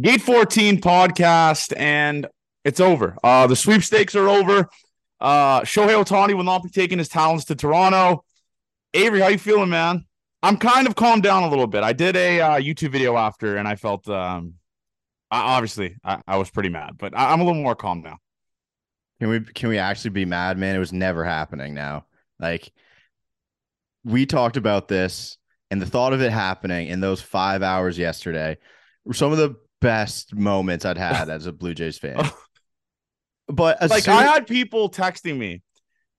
Gate 14 podcast, and it's over. Uh, the sweepstakes are over. Uh, Shohei Ohtani will not be taking his talents to Toronto. Avery, how you feeling, man? I'm kind of calmed down a little bit. I did a uh, YouTube video after, and I felt um, I, obviously I, I, was pretty mad, but I, I'm a little more calm now. Can we can we actually be mad, man? It was never happening. Now, like we talked about this, and the thought of it happening in those five hours yesterday some of the best moments I'd had as a Blue Jays fan. But like soon- I had people texting me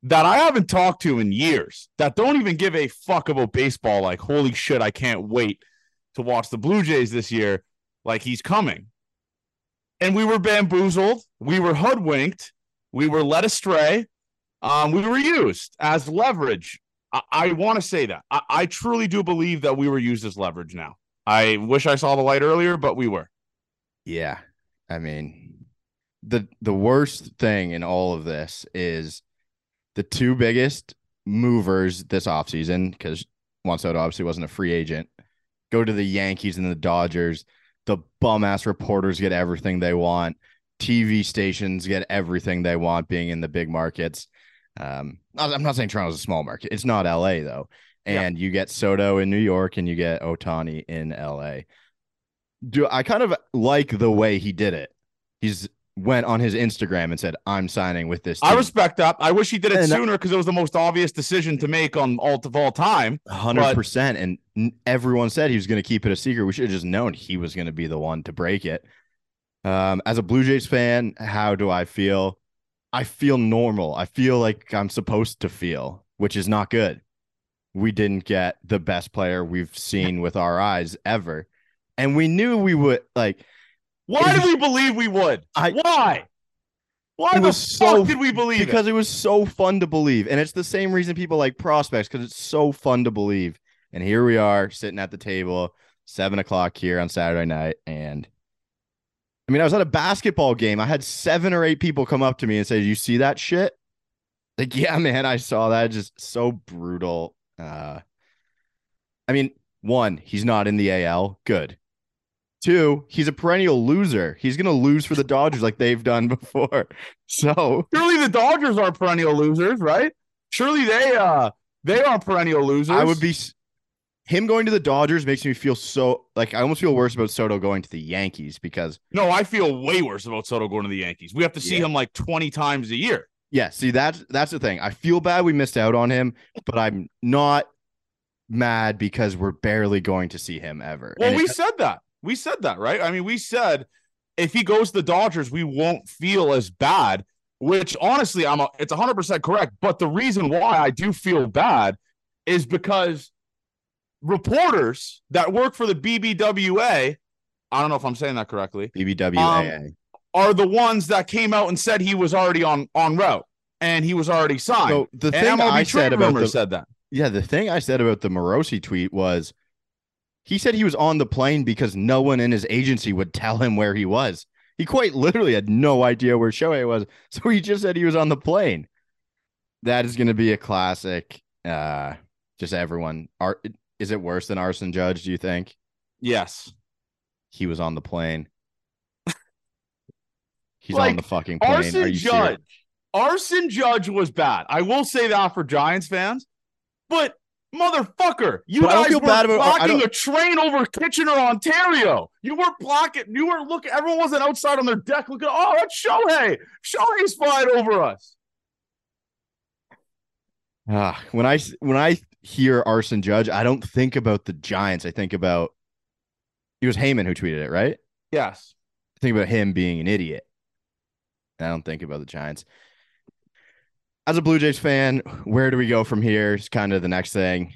that I haven't talked to in years that don't even give a fuck about baseball. Like, holy shit, I can't wait to watch the Blue Jays this year. Like, he's coming. And we were bamboozled. We were hoodwinked. We were led astray. Um, we were used as leverage. I, I want to say that. I, I truly do believe that we were used as leverage now. I wish I saw the light earlier, but we were. Yeah. I mean, the the worst thing in all of this is the two biggest movers this offseason, because Juan Soto obviously wasn't a free agent, go to the Yankees and the Dodgers. The bum ass reporters get everything they want. TV stations get everything they want being in the big markets. Um, I'm not saying Toronto's a small market. It's not LA though. And yeah. you get Soto in New York and you get Ohtani in LA. Do I kind of like the way he did it? He's went on his Instagram and said, "I'm signing with this." Team. I respect that. I wish he did it and sooner because it was the most obvious decision to make on all of all time. Hundred percent, and everyone said he was going to keep it a secret. We should have just known he was going to be the one to break it. Um, as a Blue Jays fan, how do I feel? I feel normal. I feel like I'm supposed to feel, which is not good. We didn't get the best player we've seen with our eyes ever. And we knew we would like why did we believe we would? I, Why? Why the fuck so, did we believe because it? it was so fun to believe. And it's the same reason people like prospects, because it's so fun to believe. And here we are sitting at the table, seven o'clock here on Saturday night. And I mean, I was at a basketball game. I had seven or eight people come up to me and say, You see that shit? Like, yeah, man, I saw that. Just so brutal. Uh I mean, one, he's not in the AL. Good. Two, he's a perennial loser. He's going to lose for the Dodgers like they've done before. So surely the Dodgers are perennial losers, right? Surely they uh they are perennial losers. I would be him going to the Dodgers makes me feel so like I almost feel worse about Soto going to the Yankees because no, I feel way worse about Soto going to the Yankees. We have to see yeah. him like 20 times a year. Yeah, see that's that's the thing. I feel bad we missed out on him, but I'm not mad because we're barely going to see him ever. Well, and we said that. We said that, right? I mean, we said if he goes to the Dodgers, we won't feel as bad, which honestly, I'm a, it's 100% correct. But the reason why I do feel bad is because reporters that work for the BBWA, I don't know if I'm saying that correctly. BBWA. Um, are the ones that came out and said he was already on on route and he was already signed. So the thing MLB I said about the, said that. Yeah, the thing I said about the Morosi tweet was he said he was on the plane because no one in his agency would tell him where he was. He quite literally had no idea where Shohei was. So he just said he was on the plane. That is going to be a classic. Uh, just everyone. Are, is it worse than Aaron Judge, do you think? Yes. He was on the plane. He's like, on the fucking plane. Aaron Judge. Serious? Aaron Judge was bad. I will say that for Giants fans. But Motherfucker, you but guys were blocking a train over Kitchener, Ontario. You were blocking. You were looking. Everyone wasn't outside on their deck looking. Oh, that's Shohei. Shohei's flying over us. Ah, when I when I hear Aaron Judge, I don't think about the Giants. I think about it was Heyman who tweeted it, right? Yes. I think about him being an idiot. I don't think about the Giants as a Blue Jays fan, where do we go from here? Is kind of the next thing.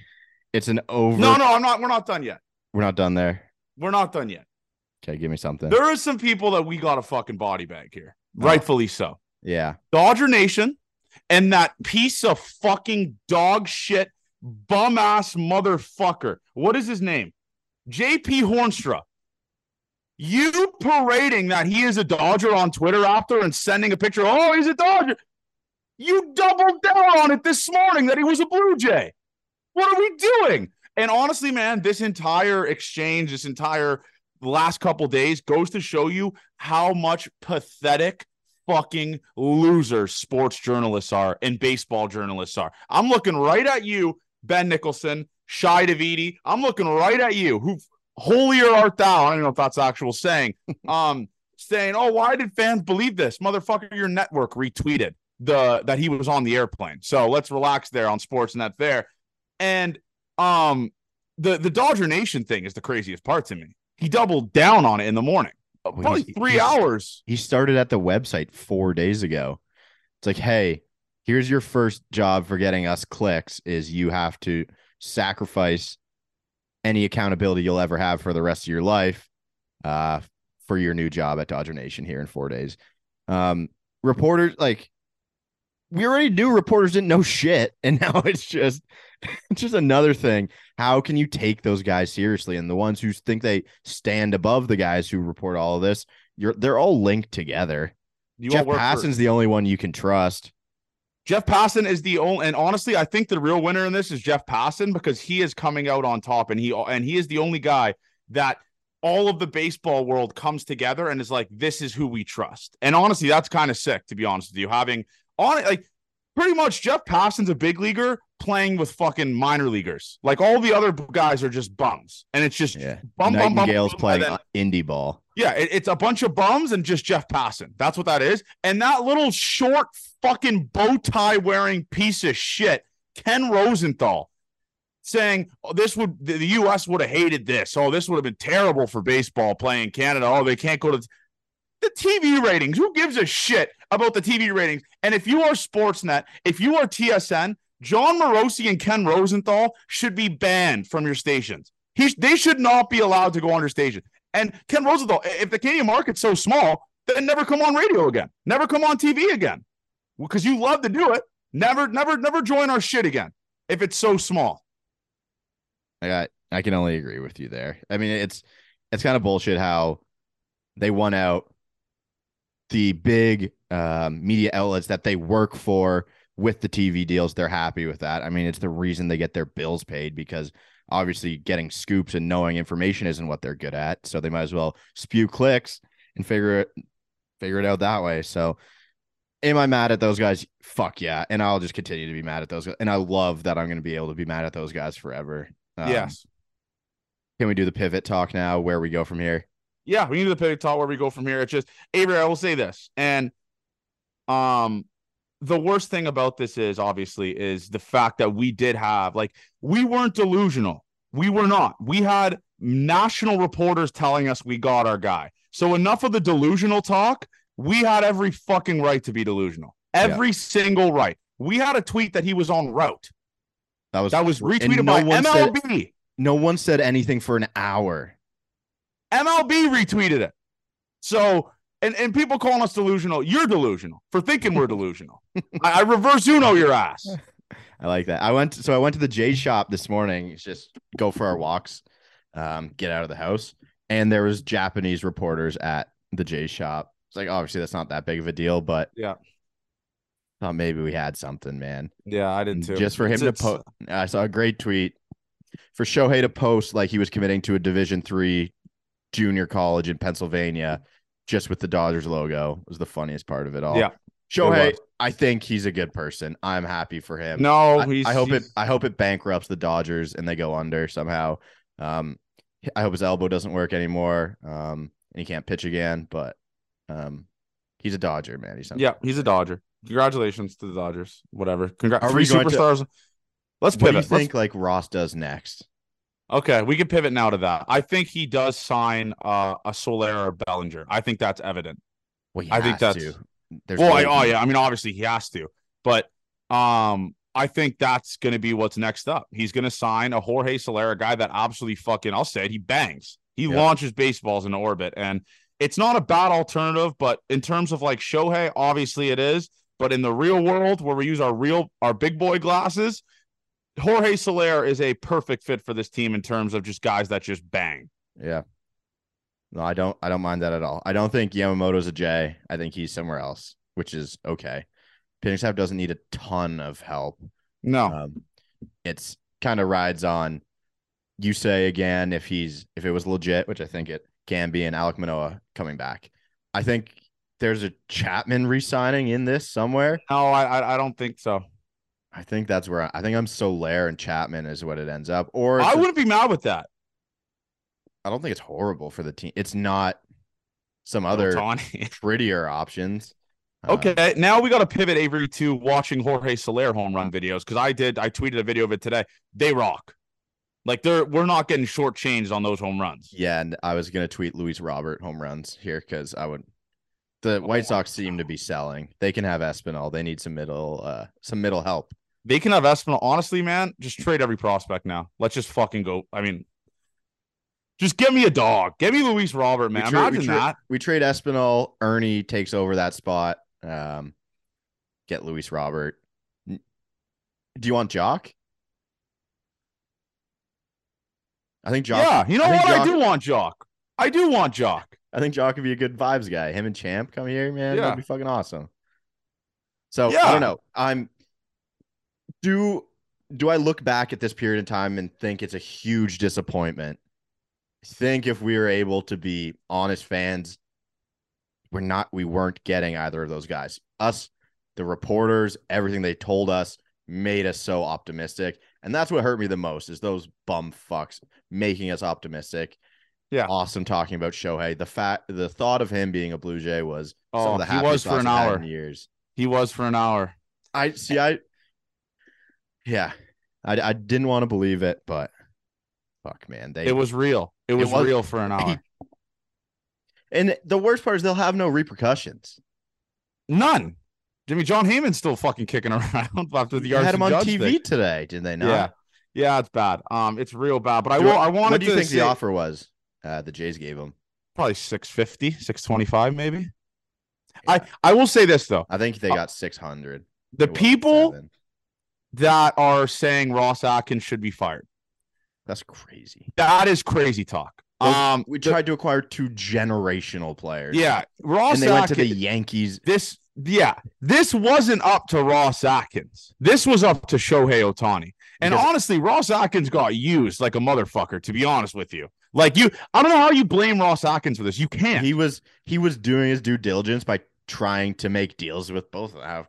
It's an over. No, no, I'm not. We're not done yet. We're not done there. We're not done yet. Okay, give me something. There are some people that we got a fucking body bag here, oh. rightfully so. Yeah, Dodger Nation, and that piece of fucking dog shit, bum ass motherfucker. What is his name? J.P. Hoornstra. You parading that he is a Dodger on Twitter after and sending a picture. Oh, he's a Dodger. You doubled down on it this morning that he was a Blue Jay. What are we doing? And honestly, man, this entire exchange, this entire last couple days goes to show you how much pathetic fucking losers sports journalists are and baseball journalists are. I'm looking right at you, Ben Nicholson, Shi Davidi. I'm looking right at you. Who holier art thou? I don't know if that's actual saying. Um, saying, "Oh, why did fans believe this, motherfucker?" Your network retweeted the that he was on the airplane. So let's relax there on sports and that there. And um, the the Dodger Nation thing is the craziest part to me. He doubled down on it in the morning. Probably he's- three he's- hours. He started at the website four days ago. It's like, hey, here's your first job for getting us clicks is you have to sacrifice any accountability you'll ever have for the rest of your life uh, for your new job at Dodger Nation here in four days. Um, reporters like we already knew reporters didn't know shit, and now it's just it's just another thing. How can you take those guys seriously? And the ones who think they stand above the guys who report all of this, you're they're all linked together. You Jeff work for- the only one you can trust. Jeff Passan is the only, and honestly, I think the real winner in this is Jeff Passan because he is coming out on top, and he and he is the only guy that all of the baseball world comes together and is like, this is who we trust. And honestly, that's kind of sick, to be honest with you. Having on it, like pretty much Jeff Passan's a big leaguer playing with fucking minor leaguers. Like all the other guys are just bums, and it's just Yeah, bum, bum, bum, bum, playing then- indie ball. yeah, it- it's a bunch of bums and just Jeff Passan. That's what that is. And that little short fucking bow tie wearing piece of shit, Ken Rosenthal, saying, oh, this would the the US would have hated this. Oh, this would have been terrible for baseball playing Canada. Oh, they can't go to the TV ratings. Who gives a shit about the TV ratings? And if you are Sportsnet, if you are TSN, Jon Morosi and Ken Rosenthal should be banned from your stations. He, they should not be allowed to go on your station. And Ken Rosenthal, if the Canadian market's so small, then never come on radio again. Never come on TV again. Because you love to do it. Never, never, never join our shit again if it's so small. I got I can only agree with you there. I mean, it's it's kind of bullshit how they won out the big um, media outlets that they work for with the TV deals. They're happy with that. I mean, it's the reason they get their bills paid because obviously getting scoops and knowing information isn't what they're good at. So they might as well spew clicks and figure it figure it out that way. So am I mad at those guys? Fuck yeah. And I'll just continue to be mad at those guys. And I love that I'm going to be able to be mad at those guys forever. Um, yes. Can we do the pivot talk now? Where we go from here? Yeah, we need to pivot talk where we go from here. It's just Avery, I will say this. And um the worst thing about this is obviously is the fact that we did have like we weren't delusional. We were not. We had national reporters telling us we got our guy. So enough of the delusional talk. We had every fucking right to be delusional. Every single right. We had a tweet that he was on route. That was That was retweeted no by one said- MLB. no one said anything for an hour. MLB retweeted it. So, and, and people calling us delusional. You're delusional for thinking we're delusional. I, I reverse Uno your ass. I like that. I went so I went to the J shop this morning. It's just go for our walks, um, get out of the house, and there was Japanese reporters at the J shop. It's like obviously that's not that big of a deal, but Yeah. thought maybe we had something, man. Yeah, I did And too. Just for him It's- to post, I saw a great tweet for Shohei to post like he was committing to a Division three junior college in Pennsylvania, just with the Dodgers logo was the funniest part of it all. Yeah, Shohei. I think he's a good person. I'm happy for him. No, I, he's. I hope it. I hope it bankrupts the Dodgers and they go under somehow. Um, I hope his elbow doesn't work anymore. Um, and he can't pitch again. But um, he's a Dodger, man. He's Yeah, he's a Dodger. Congratulations to the Dodgers. Whatever. Congrats. Are Three we going to- superstars. Let's What do pivot. you Let's- think? Like Ross does next? Okay, we can pivot now to that. I think he does sign uh, a Solera or Bellinger. I think that's evident. Well, I think that's- to. There's well, no- I, oh yeah, I mean obviously he has to, but um, I think that's going to be what's next up. He's going to sign a Jorge Solera guy that absolutely fucking I'll say it, he bangs. He Yeah. launches baseballs into orbit, and it's not a bad alternative. But in terms of like Shohei, obviously it is. But in the real world, where we use our real our big boy glasses, Jorge Soler is a perfect fit for this team in terms of just guys that just bang. Yeah. No, I don't. I don't mind that at all. I don't think Yamamoto's a J. I think he's somewhere else, which is okay. Pitching staff doesn't need a ton of help. No, Um, it's kind of rides on. You say again if he's if it was legit, which I think it can be, and Alec Manoah coming back. I think there's a Chapman re-signing in this somewhere. No, I, I don't think so. I think that's where I, I think I'm Soler and Chapman is what it ends up. Or I wouldn't be mad with that. I don't think it's horrible for the team. It's not some other prettier options. Uh, Okay, now we got to pivot Avery to watching Jorge Soler home run videos because I did. I tweeted a video of it today. They rock. Like they're we're not getting shortchanged on those home runs. Yeah, and I was gonna tweet Luis Robert home runs here because I would. The Oh White Sox seem to be selling. They can have Espinal. They need some middle, uh, some middle help. They can have Espinal. Honestly, man, just trade every prospect now. Let's just fucking go. I mean, just give me a dog. Give me Luis Robert, man. we, tra- we tra- that. we trade Espinal. Ernie takes over that spot. Um, get Luis Robert. Do you want Joc? I think Joc. yeah, you know I what? I do want Joc. I do want Joc. I think Joc could be a good vibes guy. Him and Champ come here, man. Yeah. That'd be fucking awesome. So I don't know. I'm do do I look back at this period of time and think it's a huge disappointment? I think if we were able to be honest fans, we're not we weren't getting either of those guys. Us, the reporters, everything they told us made us so optimistic. And that's what hurt me the most is those bum fucks making us optimistic. Yeah. Awesome talking about Shohei. The fact the thought of him being a Blue Jay was some Oh, of the he was for an hour. years. He was for an hour. I see I yeah. I I didn't want to believe it, but fuck man. They It was real. It was, was- real for an hour. and the worst part is they'll have no repercussions. None. Jimmy John Heyman's still fucking kicking around after the They had him on TV thing. today, did they not? Yeah, yeah, it's bad. Um, it's real bad. But I will. I wanted What do you think say the offer was? Uh, the Jays gave him. probably 650, 625 maybe. I I will say this though. I think they Uh, got six hundred. The people that are saying Ross Atkins should be fired. That's crazy. That is crazy talk. Um, we tried to acquire two generational players. yeah, Ross and they went to Atkins. the Yankees. this yeah, this wasn't up to Ross Atkins. This was up to Shohei Ohtani. And Because- honestly, Ross Atkins got used like a motherfucker, to be honest with you. Like you, I don't know how you blame Ross Atkins for this. You can't. He was he was doing his due diligence by trying to make deals with both of them.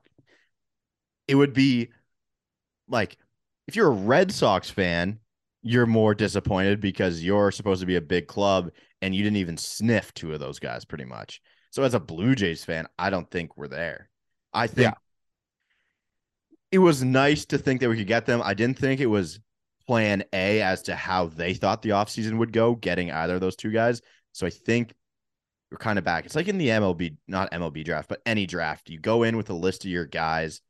It would be like if you're a Red Sox fan, you're more disappointed because you're supposed to be a big club and you didn't even sniff two of those guys pretty much. So as a Blue Jays fan, I don't think we're there. I think Yeah. it was nice to think that we could get them. I didn't think it was plan A as to how they thought the offseason would go, getting either of those two guys. So I think we're kind of back. It's like in the MLB, not MLB draft, but any draft. You go in with a list of your guys,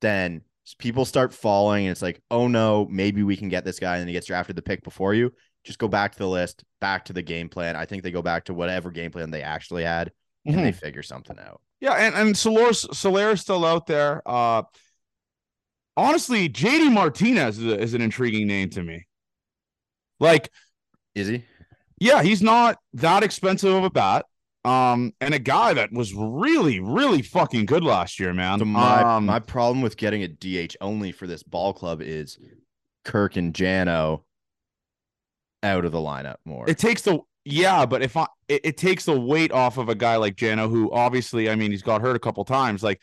then people start falling, and it's like, oh no, maybe we can get this guy, and then he gets drafted the pick before you. Just go back to the list, back to the game plan. I think they go back to whatever game plan they actually had, and Mhm. they figure something out. Yeah, and and Soler's Soler's still out there. Uh, honestly, JD Martinez is, a, is an intriguing name to me. Like, Is he? yeah, he's not that expensive of a bat. Um, and a guy that was really, really fucking good last year, man. So my um, my problem with getting a DH only for this ball club is Kirk and Jano out of the lineup more. it takes the yeah, but if I it, it takes the weight off of a guy like Jano, who obviously, I mean, he's got hurt a couple times. Like,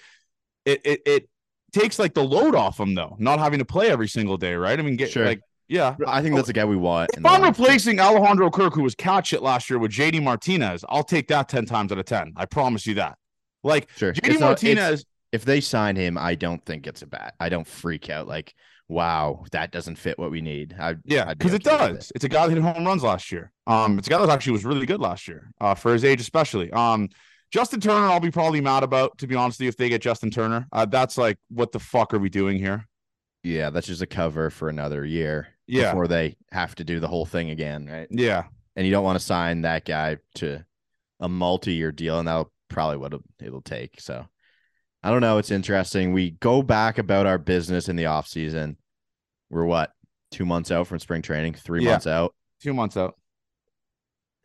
it it it takes like the load off him though, not having to play every single day, right? I mean, get Sure. like yeah. I think that's the guy we want. If I'm replacing Alejandro Kirk, who was catch it last year with JD Martinez, I'll take that 10 times out of 10. I promise you that. Like Sure. JD It's not- Martinez, if they sign him, I don't think it's a bad. I don't freak out like, wow, that doesn't fit what we need. I, yeah, be because it okay with does. It's a guy that hit home runs last year. Um, it's a guy that actually was really good last year, uh, for his age, especially. Um, Justin Turner, I'll be probably mad about, to be honest with you, if they get Justin Turner. Uh, that's like, what the fuck are we doing here? Yeah, that's just a cover for another year Yeah. before they have to do the whole thing again, right? Yeah. And you don't want to sign that guy to a multi-year deal, and that'll probably what it'll, it'll take. So I don't know. It's interesting. We go back about our business in the off season. We're what two months out from spring training, three Yeah. months out. Two months out.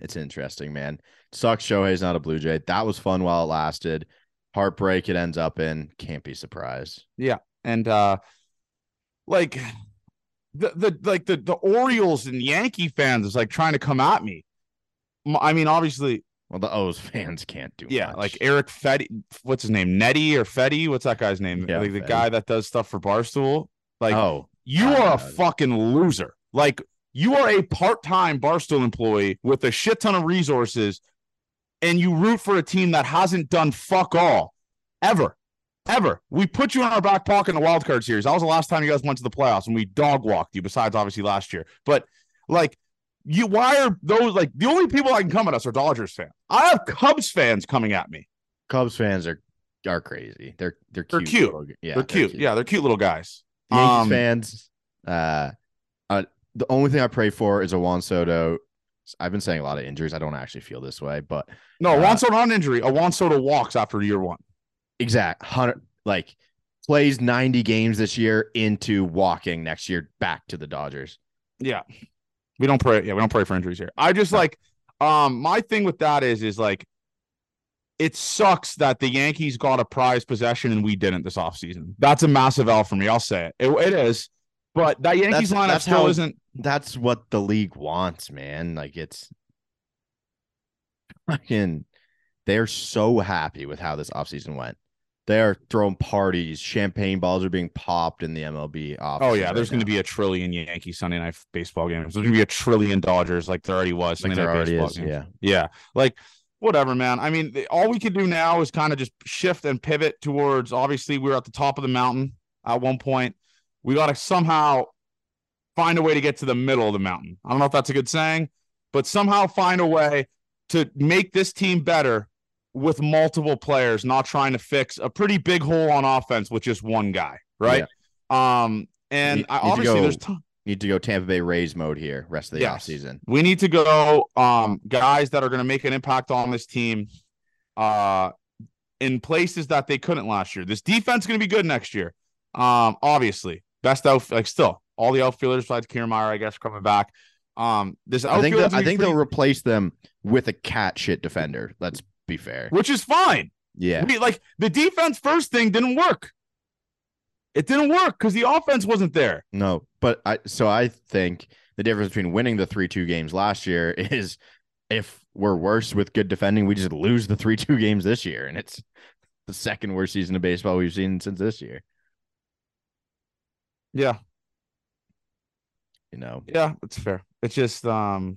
It's interesting, man. Sucks Shohei's not a Blue Jay. That was fun while it lasted. Heartbreak it ends up in. Can't be surprised. Yeah. And uh like the the like the the Orioles and Yankee fans is like trying to come at me. I mean, obviously, Well, the O's fans can't do. yeah, much. like Eric Fetty. What's his name? Nettie or Fetty? What's that guy's name? Yeah, like the Fetty. guy that does stuff for Barstool. Like, oh, you are a fucking loser. Like, you are a part-time Barstool employee with a shit ton of resources, and you root for a team that hasn't done fuck all ever. Ever. We put you in our back pocket in the wild card series. That was the last time you guys went to the playoffs and we dog walked you, besides obviously last year. But like you why are those like the only people that can come at us are Dodgers fans? I have Cubs fans coming at me. Cubs fans are are crazy. They're they're They're cute. cute. little yeah, they're cute. Yeah, they're cute little guys. Yankees Um, fans. Uh, uh, the only thing I pray for is a Juan Soto. I've been saying a lot of injuries. I don't actually feel this way, but No, Uh, Juan Soto on injury. A Juan Soto walks after year one. Exact hundred like plays ninety games this year into walking next year back to the Dodgers. Yeah. We don't pray. Yeah, we don't pray for injuries here. I just like um my thing with that is is like it sucks that the Yankees got a prize possession and we didn't this offseason. That's a massive L for me. I'll say it. It, it is. But that Yankees That's- lineup that's still how- isn't That's what the league wants, man. Like it's fucking they're so happy with how this offseason went. They're throwing parties, champagne balls are being popped in the MLB. Oh yeah, there's going to be a trillion Yankee Sunday night baseball games. There's going to be a trillion Dodgers like there already was like there already is. games. Yeah. Yeah. Like whatever, man. I mean, the- all we can do now is kind of just shift and pivot towards obviously we were at the top of the mountain at one point. We got to somehow find a way to get to the middle of the mountain. I don't know if that's a good saying, but somehow find a way to make this team better with multiple players, not trying to fix a pretty big hole on offense with just one guy, right? Um and Need- I, obviously go- there's t- Need to go Tampa Bay Rays mode here rest of the Yes. offseason. we need to go um guys that are going to make an impact on this team uh in places that they couldn't last year. This defense is going to be good next year. Um obviously. Best out like still all the outfielders besides Kiermaier I guess coming back. Um this I think that, I think they'll replace them with a cat shit defender. Let's be fair. which is fine. Yeah. We, like the defense first thing didn't work. It didn't work because the offense wasn't there. No, but I so I think the difference between winning the three two games last year is if we're worse with good defending, we just lose the three two games this year, and it's the second worst season of baseball we've seen since this year. Yeah, You know, yeah, it's fair. It's just um,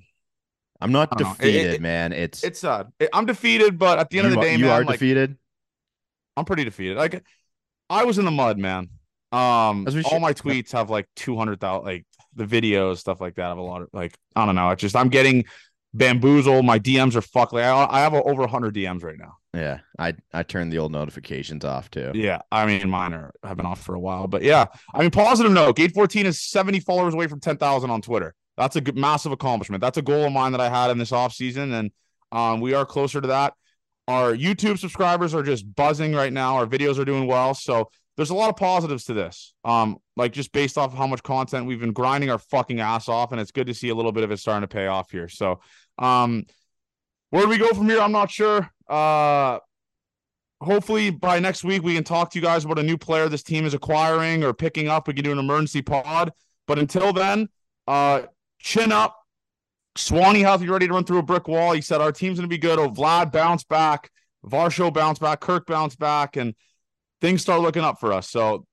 I'm not I. It- defeated, it- man. It's it's sad. It- I'm defeated, but at the end of the are- day, you man, are like, defeated. I'm pretty defeated. Like I was in the mud, man. Um, As we all should- my tweets have like two hundred thousand, like the videos, stuff like that. I have a lot of like I don't know. It's just I'm getting bamboozled. My DMs are fucked. Like I, I have over hundred DMs right now. Yeah, I I turned the old notifications off too. Yeah, I mean mine are have been off for a while, but yeah, I mean positive note. Gate 14 is 70 followers away from 10,000 on Twitter. That's a good, massive accomplishment. That's a goal of mine that I had in this offseason, and um, we are closer to that. Our YouTube subscribers are just buzzing right now. Our videos are doing well, so there's a lot of positives to this. Um, like just based off of how much content we've been grinding our fucking ass off, and it's good to see a little bit of it starting to pay off here. So, um, where do we go from here? I'm not sure. Uh, hopefully by next week we can talk to you guys about a new player this team is acquiring or picking up. We can do an emergency pod. But until then, uh, chin up. Swanee healthy, ready to run through a brick wall. He said our team's gonna be good. Oh, Vlad bounce back, Varsho bounce back, Kirk bounce back, and things start looking up for us. So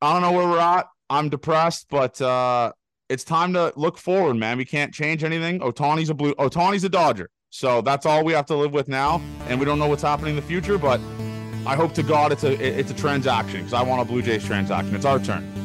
I don't know where we're at. I'm depressed, but uh it's time to look forward, man. We can't change anything. Ohtani's a blue Ohtani's a Dodger. So that's all we have to live with now. And we don't know what's happening in the future, but I hope to God it's a it's a transaction because I want a Blue Jays transaction. It's our turn.